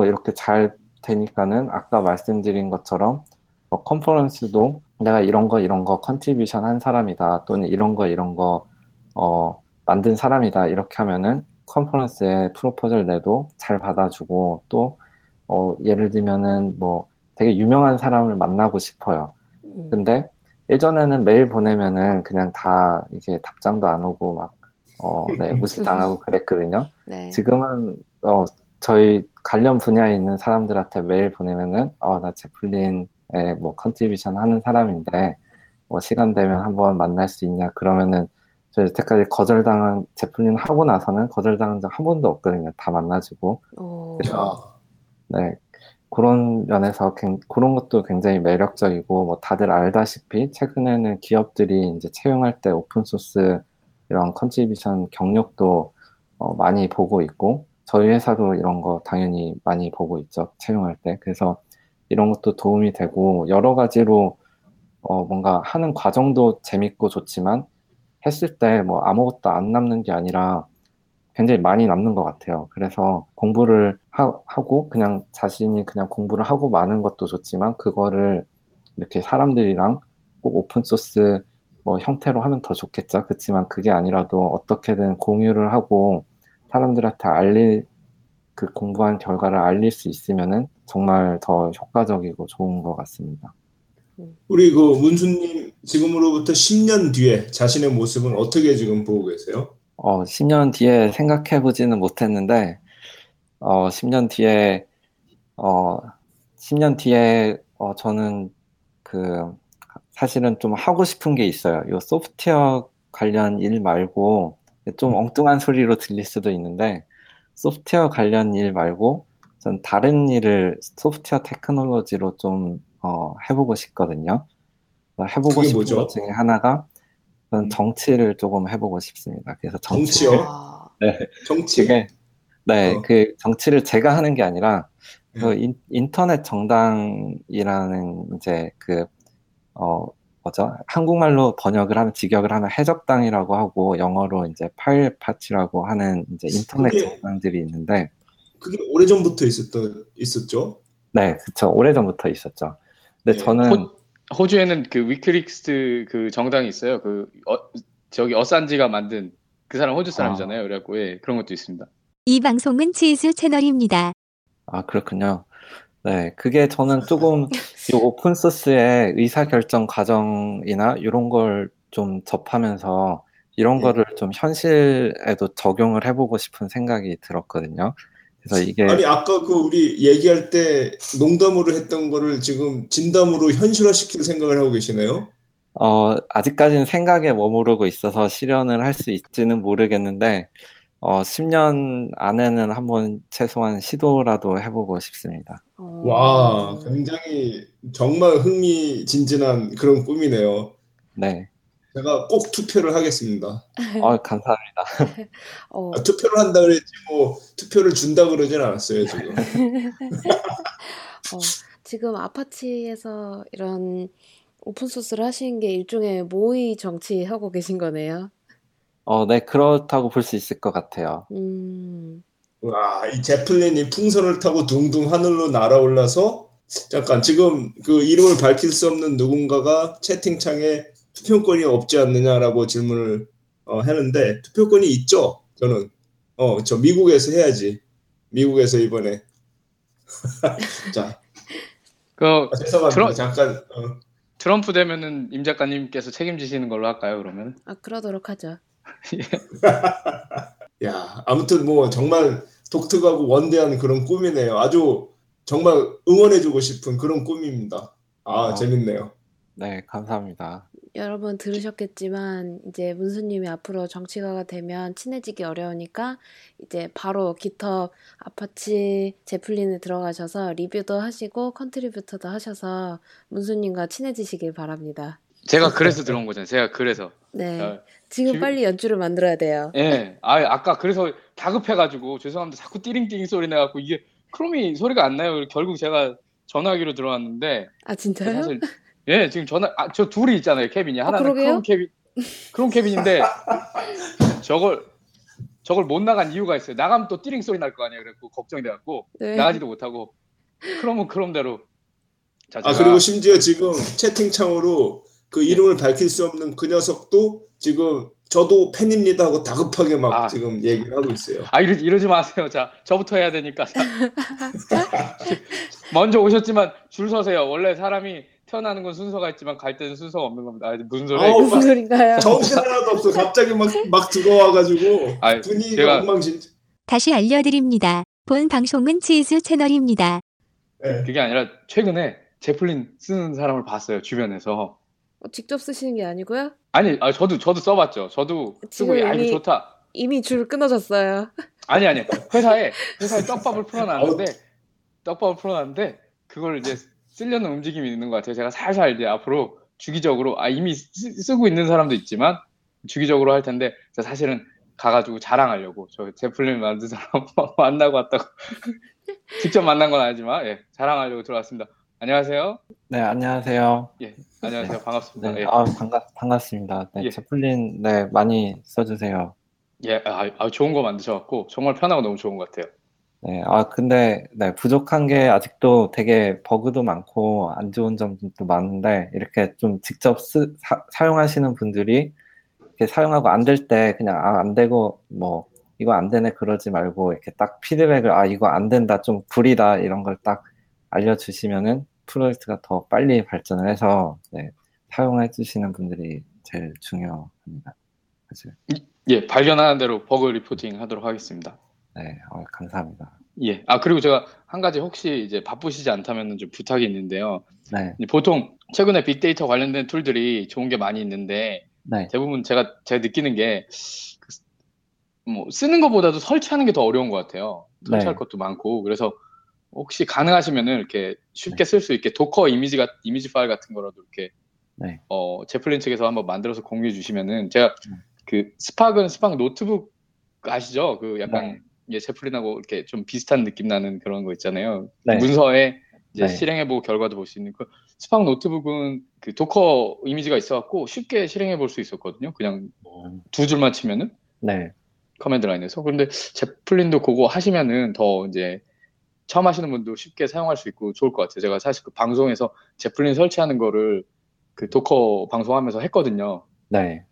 이렇게 잘 되니까는 아까 말씀드린 것처럼 뭐 컨퍼런스도 내가 이런 거 이런 거 contribution 한 사람이다 또는 이런 거 이런 거 어, 만든 사람이다 이렇게 하면은 컨퍼런스에 proposal 내도 잘 받아주고 또 어, 예를 들면은 뭐 되게 유명한 사람을 만나고 싶어요. 음. 근데 예전에는 메일 보내면은 그냥 다 이게 답장도 안 오고 막 어, 네, 무시당하고 그랬거든요. 네. 지금은 어, 저희 관련 분야에 있는 사람들한테 메일 보내면은 어, 나 제플린 에 뭐 contribution 하는 사람인데 뭐 시간 되면 한번 만날 수 있냐 그러면은 저 여태까지 거절당한 제플린 하고 나서는 거절당한 적 한 번도 없거든요. 다 만나주고 오. 야, 네. 그런 면에서 굉- 그런 것도 굉장히 매력적이고 뭐 다들 알다시피 최근에는 기업들이 이제 채용할 때 오픈 소스 이런 contribution 경력도 어, 많이 보고 있고 저희 회사도 이런 거 당연히 많이 보고 있죠. 채용할 때. 그래서 이런 것도 도움이 되고 여러 가지로 어, 뭔가 하는 과정도 재밌고 좋지만 했을 때 뭐 아무것도 안 남는 게 아니라 굉장히 많이 남는 것 같아요. 그래서 공부를 하, 고 그냥 자신이 그냥 공부를 하고 마는 것도 좋지만 그거를 이렇게 사람들이랑 꼭 오픈 소스 뭐 형태로 하면 더 좋겠죠. 그렇지만 그게 아니라도 어떻게든 공유를 하고 사람들한테 알릴 그 공부한 결과를 알릴 수 있으면은 정말 더 효과적이고 좋은 것 같습니다. 우리 그 문수님 지금으로부터 10년 뒤에 자신의 모습은 어떻게 지금 보고 계세요? 어, 10년 뒤에 생각해 보지는 못했는데, 어, 10년 뒤에, 어, 10년 뒤에, 어, 저는 그, 사실은 좀 하고 싶은 게 있어요. 요 소프트웨어 관련 일 말고, 좀 엉뚱한 소리로 들릴 수도 있는데, 소프트웨어 관련 일 말고, 전 다른 일을 소프트웨어 테크놀로지로 좀, 어, 해보고 싶거든요. 해보고 싶은 뭐죠? 것 중에 하나가, 저는 음. 정치를 조금 해보고 싶습니다. 그래서 정치, 정치요? 와. 정치? 그게 네, 어. 그 정치를 제가 하는 게 아니라 그 음. 인, 인터넷 정당이라는 이제 그 어, 뭐죠? 한국말로 번역을 하면 직역을 하면 해적당이라고 하고 영어로 이제 파일 파치라고 하는 이제 인터넷 그게- 정당들이 있는데 그게 오래 전부터 있었던 있었죠. 네, 그쵸. 오래 전부터 있었죠. 근데 네. 저는 호, 호주에는 그 위클릭스 그 정당이 있어요. 그 어, 저기 어산지가 만든 그 사람 호주 사람이잖아요. 그래갖고 예, 그런 것도 있습니다. 이 방송은 치즈 채널입니다. 아, 그렇군요. 네, 그게 저는 조금 이 오픈 소스의 의사 결정 과정이나 이런 걸 좀 접하면서 이런 네. 거를 좀 현실에도 적용을 해보고 싶은 생각이 들었거든요. 그래서 이게 아니 아까 그 우리 얘기할 때 농담으로 했던 거를 지금 진담으로 현실화 시킬 생각을 하고 계시네요. 어, 아직까지는 생각에 머무르고 있어서 실현을 할 수 있지는 모르겠는데 어, 10년 안에는 한번 최소한 시도라도 해보고 싶습니다. 어. 와, 굉장히 정말 흥미진진한 그런 꿈이네요. 네, 제가 꼭 투표를 하겠습니다. 어, 감사합니다. 어, 아, 투표를 한다 그랬지 뭐 투표를 준다 그러진 않았어요 지금. 어, 지금 아파치에서 이런 오픈 소스를 하시는 게 일종의 모의 정치 하고 계신 거네요. 어, 네, 그렇다고 볼 수 있을 것 같아요. 음, 와, 이 제플린이 풍선을 타고 둥둥 하늘로 날아올라서 잠깐 지금 그 이름을 밝힐 수 없는 누군가가 채팅창에 투표권이 없지 않느냐라고 질문을 어, 했는데 투표권이 있죠. 저는 어, 저 미국에서 해야지. 미국에서 이번에 자, 그 아, 죄송합니다. 트럼- 잠깐 어, 트럼프 되면은 임 작가님께서 책임지시는 걸로 할까요? 그러면 아, 그러도록 하죠. 야, 아무튼 뭐 정말 독특하고 원대한 그런 꿈이네요. 아주 정말 응원해주고 싶은 그런 꿈입니다. 아, 아. 재밌네요. 네, 감사합니다. 여러분 들으셨겠지만 이제 문수님이 앞으로 정치가가 되면 친해지기 어려우니까 이제 바로 깃허브 아파치 제플린에 들어가셔서 리뷰도 하시고 contributor도 하셔서 문수님과 친해지시길 바랍니다. 제가 그래서 들어온 거잖아요. 제가 그래서 네, 아, 지금 지- 빨리 연줄을 만들어야 돼요. 예, 아 아까 그래서 다급해가지고 죄송합니다. 자꾸 띠링띠링 소리 나갖고 이게 크롬이 소리가 안 나요. 결국 제가 전화기로 들어왔는데 아 진짜요? 사실 예, 지금 전화, 아, 저 둘이 있잖아요, 케빈이. 하나는 어, 그러게요? 크롬 케빈, 크롬 케빈인데, 저걸, 저걸 못 나간 이유가 있어요. 나가면 또 띠링 소리 날 거 아니에요. 그래갖고 걱정이 돼갖고, 네. 나가지도 못하고, 크롬은 크롬대로. 자, 아 제가- 그리고 심지어 지금 채팅창으로 그 이름을 밝힐 수 없는 그 녀석도 지금 저도 팬입니다 하고 다급하게 막 아. 지금 얘기를 하고 있어요. 아, 이러, 이러지 마세요. 자, 저부터 해야 되니까. 자. 먼저 오셨지만 줄 서세요. 원래 사람이 태어나는 건 순서가 있지만 갈 때는 순서가 없는 겁니다. 아, 무슨 소리? 아우, 무슨 소린가요? 정신 하나도 없어. 갑자기 막 막 들어와가지고 아, 분위기가 제가- 엉망진창. 다시 알려드립니다. 본 방송은 치즈 채널입니다. 네. 그게 아니라 최근에 제플린 쓰는 사람을 봤어요. 주변에서. 어, 직접 쓰시는 게 아니고요? 아니, 아, 저도 저도 써봤죠. 저도 쓰고 야 이거 좋다. 이미 줄 끊어졌어요. 아니 아니 회사에 회사에 떡밥을 풀어놨는데 떡밥을 풀어놨는데 그걸 이제 쓰려는 움직임이 있는 것 같아요. 제가 살살 이제 앞으로 주기적으로 아 이미 쓰, 고 있는 사람도 있지만 주기적으로 할 텐데 사실은 가가지고 자랑하려고 저 제플린 만든 사람 만나고 왔다고 직접 만난 건 아니지만 예, 자랑하려고 들어왔습니다. 안녕하세요. 네, 안녕하세요. 예, 안녕하세요. 반갑습니다. 네, 예, 아, 반갑, 반갑습니다. 네, 예. 제플린, 네, 많이 써주세요. 예, 아, 아, 좋은 거 만드셔갖고 정말 편하고 너무 좋은 것 같아요. 네, 아, 근데, 네, 부족한 게 아직도 되게 버그도 많고 안 좋은 점도 많은데, 이렇게 좀 직접 쓰, 사, 용하시는 분들이 이렇게 사용하고 안 될 때 그냥, 아, 안 되고, 뭐, 이거 안 되네, 그러지 말고, 이렇게 딱 피드백을, 아, 이거 안 된다, 좀 구리다, 이런 걸 딱 알려주시면은 프로젝트가 더 빨리 발전을 해서, 네, 사용해 주시는 분들이 제일 중요합니다. 사실. 예, 발견하는 대로 버그 reporting 하도록 하겠습니다. 네, 어, 감사합니다. 예. 아, 그리고 제가 한 가지 혹시 이제 바쁘시지 않다면 좀 부탁이 있는데요. 네, 보통 최근에 빅데이터 관련된 툴들이 좋은 게 많이 있는데 네, 대부분 제가 제가 느끼는 게 뭐 쓰는 것보다도 설치하는 게 더 어려운 것 같아요. 설치할 네. 것도 많고 그래서 혹시 가능하시면은 이렇게 쉽게 쓸 수 있게 도커 이미지 가 이미지 파일 같은 거라도 이렇게 네. 어 제플린 측에서 한번 만들어서 공유해 주시면은 제가 음. 그 스팍은 스팍 노트북 아시죠? 그 약간 네. 예, 제플린하고 이렇게 좀 비슷한 느낌 나는 그런 거 있잖아요. 네. 문서에 이제 네. 실행해보고 결과도 볼 수 있는 그 스팍 노트북은 그 도커 이미지가 있어갖고 쉽게 실행해 볼 수 있었거든요. 그냥 음, 두 줄만 치면은 네, command line에서. 그런데 Zeppelin도 그거 하시면은 더 이제 처음 하시는 분도 쉽게 사용할 수 있고 좋을 것 같아요. 제가 사실 그 방송에서 제플린 설치하는 거를 그 Docker 방송하면서 했거든요. 네.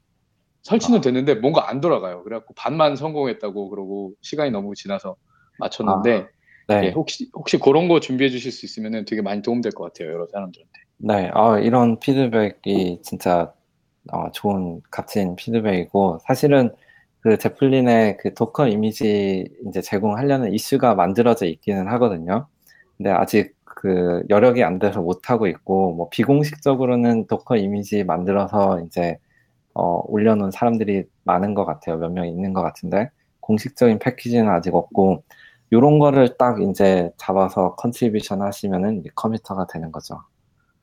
설치는 아. 됐는데 뭔가 안 돌아가요. 그래갖고 반만 성공했다고 그러고 시간이 너무 지나서 마쳤는데 네, 예, 혹시 혹시 그런 거 준비해 주실 수 있으면 되게 많이 도움될 것 같아요. 여러 사람들한테. 네, 아, 이런 피드백이 진짜 어, 좋은 값진 피드백이고 사실은 그 Zeppelin의 그 Docker 이미지 이제 제공하려는 이슈가 만들어져 있기는 하거든요. 근데 아직 그 여력이 안 돼서 못 하고 있고 뭐 비공식적으로는 Docker 이미지 만들어서 이제 어, 올려놓은 사람들이 많은 것 같아요. 몇 명 있는 것 같은데 공식적인 패키지는 아직 없고 이런 거를 딱 이제 잡아서 contribution 하시면은 이제 committer가 되는 거죠.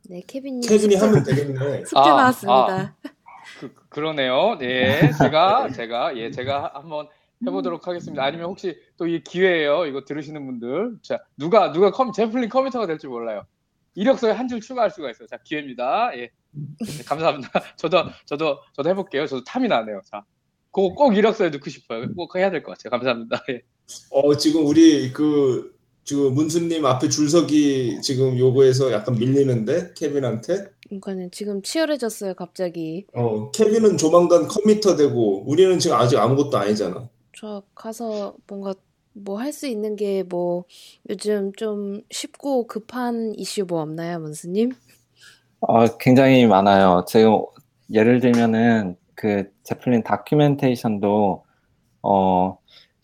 네, 케빈님. 케빈이 하면 되겠네. 숙제 아, 나왔습니다. 그, 그러네요. 예, 제가 제가 예 제가 한번 해보도록 하겠습니다. 아니면 혹시 또 이 기회예요. 이거 들으시는 분들, 자 누가 누가 컴, Zeppelin committer가 될지 몰라요. 이력서에 한 줄 추가할 수가 있어요. 자 기회입니다. 예, 네, 감사합니다. 저도 저도 저도 해볼게요. 저도 탐이 나네요. 자, 그거 꼭 이력서에 넣고 싶어요. 꼭 해야 될 것 같아요. 감사합니다. 예. 어 지금 우리 그 지금 문수님 앞에 줄서기 지금 요거에서 약간 밀리는데 케빈한테. 그러니까는 지금 치열해졌어요, 갑자기. 어 케빈은 조만간 committer 되고 우리는 지금 아직 아무것도 아니잖아. 저 가서 뭔가 뭐 할 수 있는 게 뭐 요즘 좀 쉽고 급한 이슈 뭐 없나요, 문수님? 어, 굉장히 많아요. 지금 예를 들면은 그 Zeppelin documentation도 어,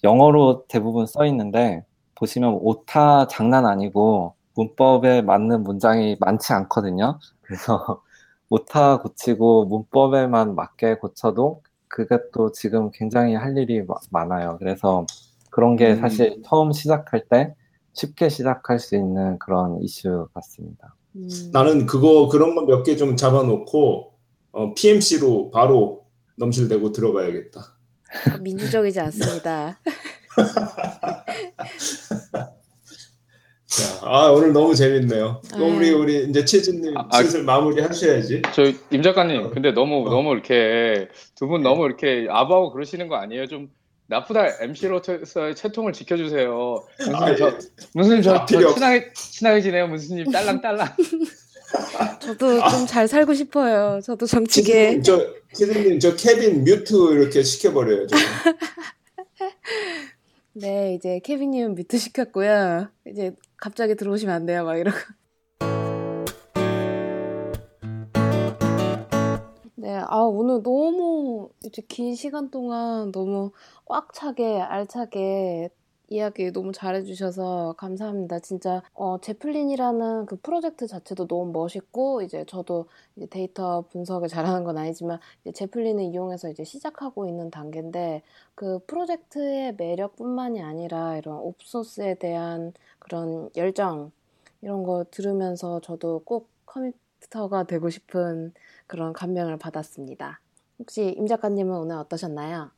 영어로 대부분 써 있는데 보시면 오타 장난 아니고 문법에 맞는 문장이 많지 않거든요. 그래서 오타 고치고 문법에만 맞게 고쳐도 그것도 지금 굉장히 할 일이 마- 많아요. 그래서 그런 게 음. 사실 처음 시작할 때 쉽게 시작할 수 있는 그런 이슈 같습니다. 음, 나는 그거 그런 거 몇 개 좀 잡아놓고 어, PMC로 바로 넘실대고 들어가야겠다. 민주적이지 않습니다. 자, 아 오늘 너무 재밌네요. 또 네. 우리 우리 이제 치즈님 아, 아. 슬슬 마무리 하셔야지. 저임 작가님, 근데 너무 어. 너무 이렇게 두 분 너무 이렇게 아바하고 그러시는 거 아니에요? 좀 나쁘다 MC로 서의 채통을 지켜주세요. 아, 문수님 저 예. 문수님 저, 아, 저 없- 친하게 친하게 지내요. 문수님 딸랑 딸랑. 저도 좀 잘 살고 싶어요. 저도 정치계. 저 치즈님 저 케빈 mute 이렇게 시켜버려요. 저. 네, 이제 케빈님은 mute 시켰고요. 이제 갑자기 들어오시면 안 돼요, 막 이러고. 네, 아, 오늘 너무 이제 긴 시간 동안 너무 꽉 차게, 알차게 이야기 너무 잘해주셔서 감사합니다. 진짜, 어, Zeppelin이라는 그 프로젝트 자체도 너무 멋있고, 이제 저도 이제 데이터 분석을 잘하는 건 아니지만, 이제 Zeppelin을 이용해서 이제 시작하고 있는 단계인데, 그 프로젝트의 매력뿐만이 아니라 이런 옵소스에 대한 그런 열정 이런 거 들으면서 저도 꼭 committer가 되고 싶은 그런 감명을 받았습니다. 혹시 임 작가님은 오늘 어떠셨나요?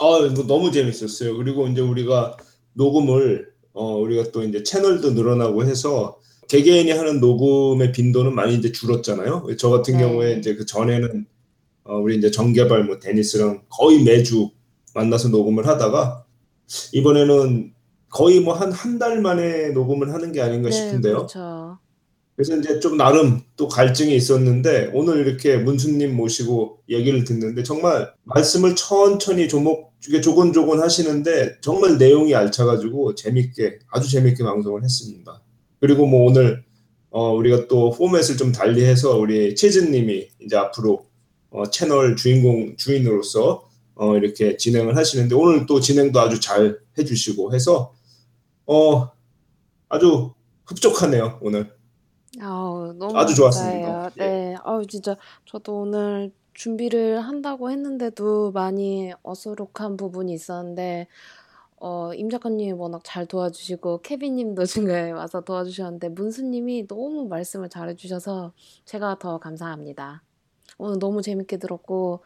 아, 뭐 너무 재밌었어요. 그리고 이제 우리가 녹음을 어 우리가 또 이제 채널도 늘어나고 해서 개개인이 하는 녹음의 빈도는 많이 이제 줄었잖아요. 저 같은 네. 경우에 이제 그 전에는 어 우리 이제 정개발 뭐 데니스랑 거의 매주 만나서 녹음을 하다가 이번에는 거의 뭐 한 한 달 만에 녹음을 하는 게 아닌가 싶은데요. 그렇죠. 그래서 이제 좀 나름 또 갈증이 있었는데 오늘 이렇게 문수님 모시고 얘기를 듣는데 정말 말씀을 천천히 조목 이게 조곤조곤 하시는데 정말 내용이 알차가지고 재밌게 아주 재밌게 방송을 했습니다. 그리고 뭐 오늘 어 우리가 또 포맷을 좀 달리해서 우리 치즈님이 이제 앞으로 어 채널 주인공 주인으로서 어 이렇게 진행을 하시는데 오늘 또 진행도 아주 잘 해주시고 해서 어 아주 흡족하네요 오늘. 아우, 너무 아주 좋았습니다. 예. 네, 아우 진짜 저도 오늘 준비를 한다고 했는데도 많이 어수룩한 부분이 있었는데 어, 임 작가님이 워낙 잘 도와주시고 케빈님도 중간에 와서 도와주셨는데 문수님이 너무 말씀을 잘해주셔서 제가 더 감사합니다. 오늘 너무 재밌게 들었고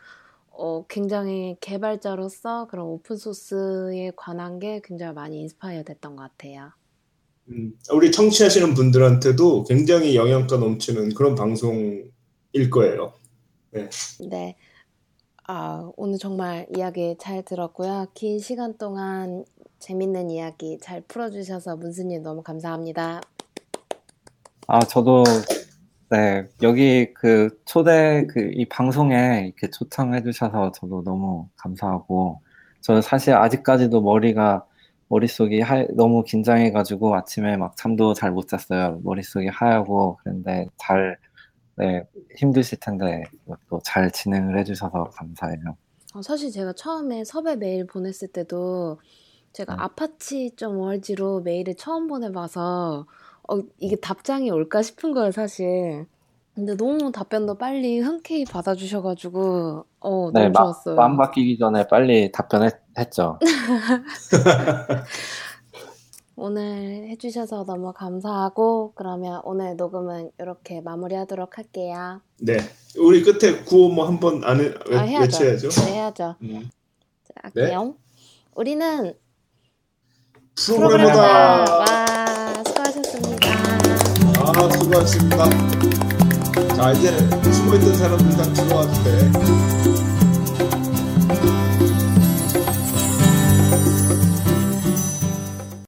어, 굉장히 개발자로서 그런 오픈소스에 관한 게 굉장히 많이 인스파이어 됐던 것 같아요. 음, 우리 청취하시는 분들한테도 굉장히 영양가 넘치는 그런 방송일 거예요. 네. 아, 오늘 정말 이야기 잘 들었고요. 긴 시간 동안 재밌는 이야기 잘 풀어주셔서 문수님 너무 감사합니다. 아, 저도, 네, 여기 그 초대, 그, 이 방송에 이렇게 초청해 주셔서 저도 너무 감사하고, 저는 사실 아직까지도 머리가, 머릿속이 하, 너무 긴장해가지고 아침에 막 잠도 잘 못 잤어요. 머릿속이 하얗고, 그런데 잘, 네, 힘드실 텐데, 또 잘 진행을 해주셔서 감사해요. 어, 사실 제가 처음에 섭외 메일 보냈을 때도 제가 음. apache.org로 메일을 처음 보내봐서 어, 이게 답장이 올까 싶은 거예요, 사실. 근데 너무 답변도 빨리 흔쾌히 받아주셔가지고 어, 네, 너무 마, 좋았어요. 마음 바뀌기 전에 빨리 답변했 죠. 오늘 해주셔서 너무 감사하고 그러면 오늘 녹음은 이렇게 마무리하도록 할게요. 네, 우리 끝에 구호 뭐 한번 안 해, 외, 아, 해야죠. 외쳐야죠. 네, 해야죠. 음, 자, 네. 우리는. 프로그래머다. 와, 수고하셨습니다. 아, 수고하셨습니다. 자, 이제 숨어있던 사람들 다 들어와도 돼.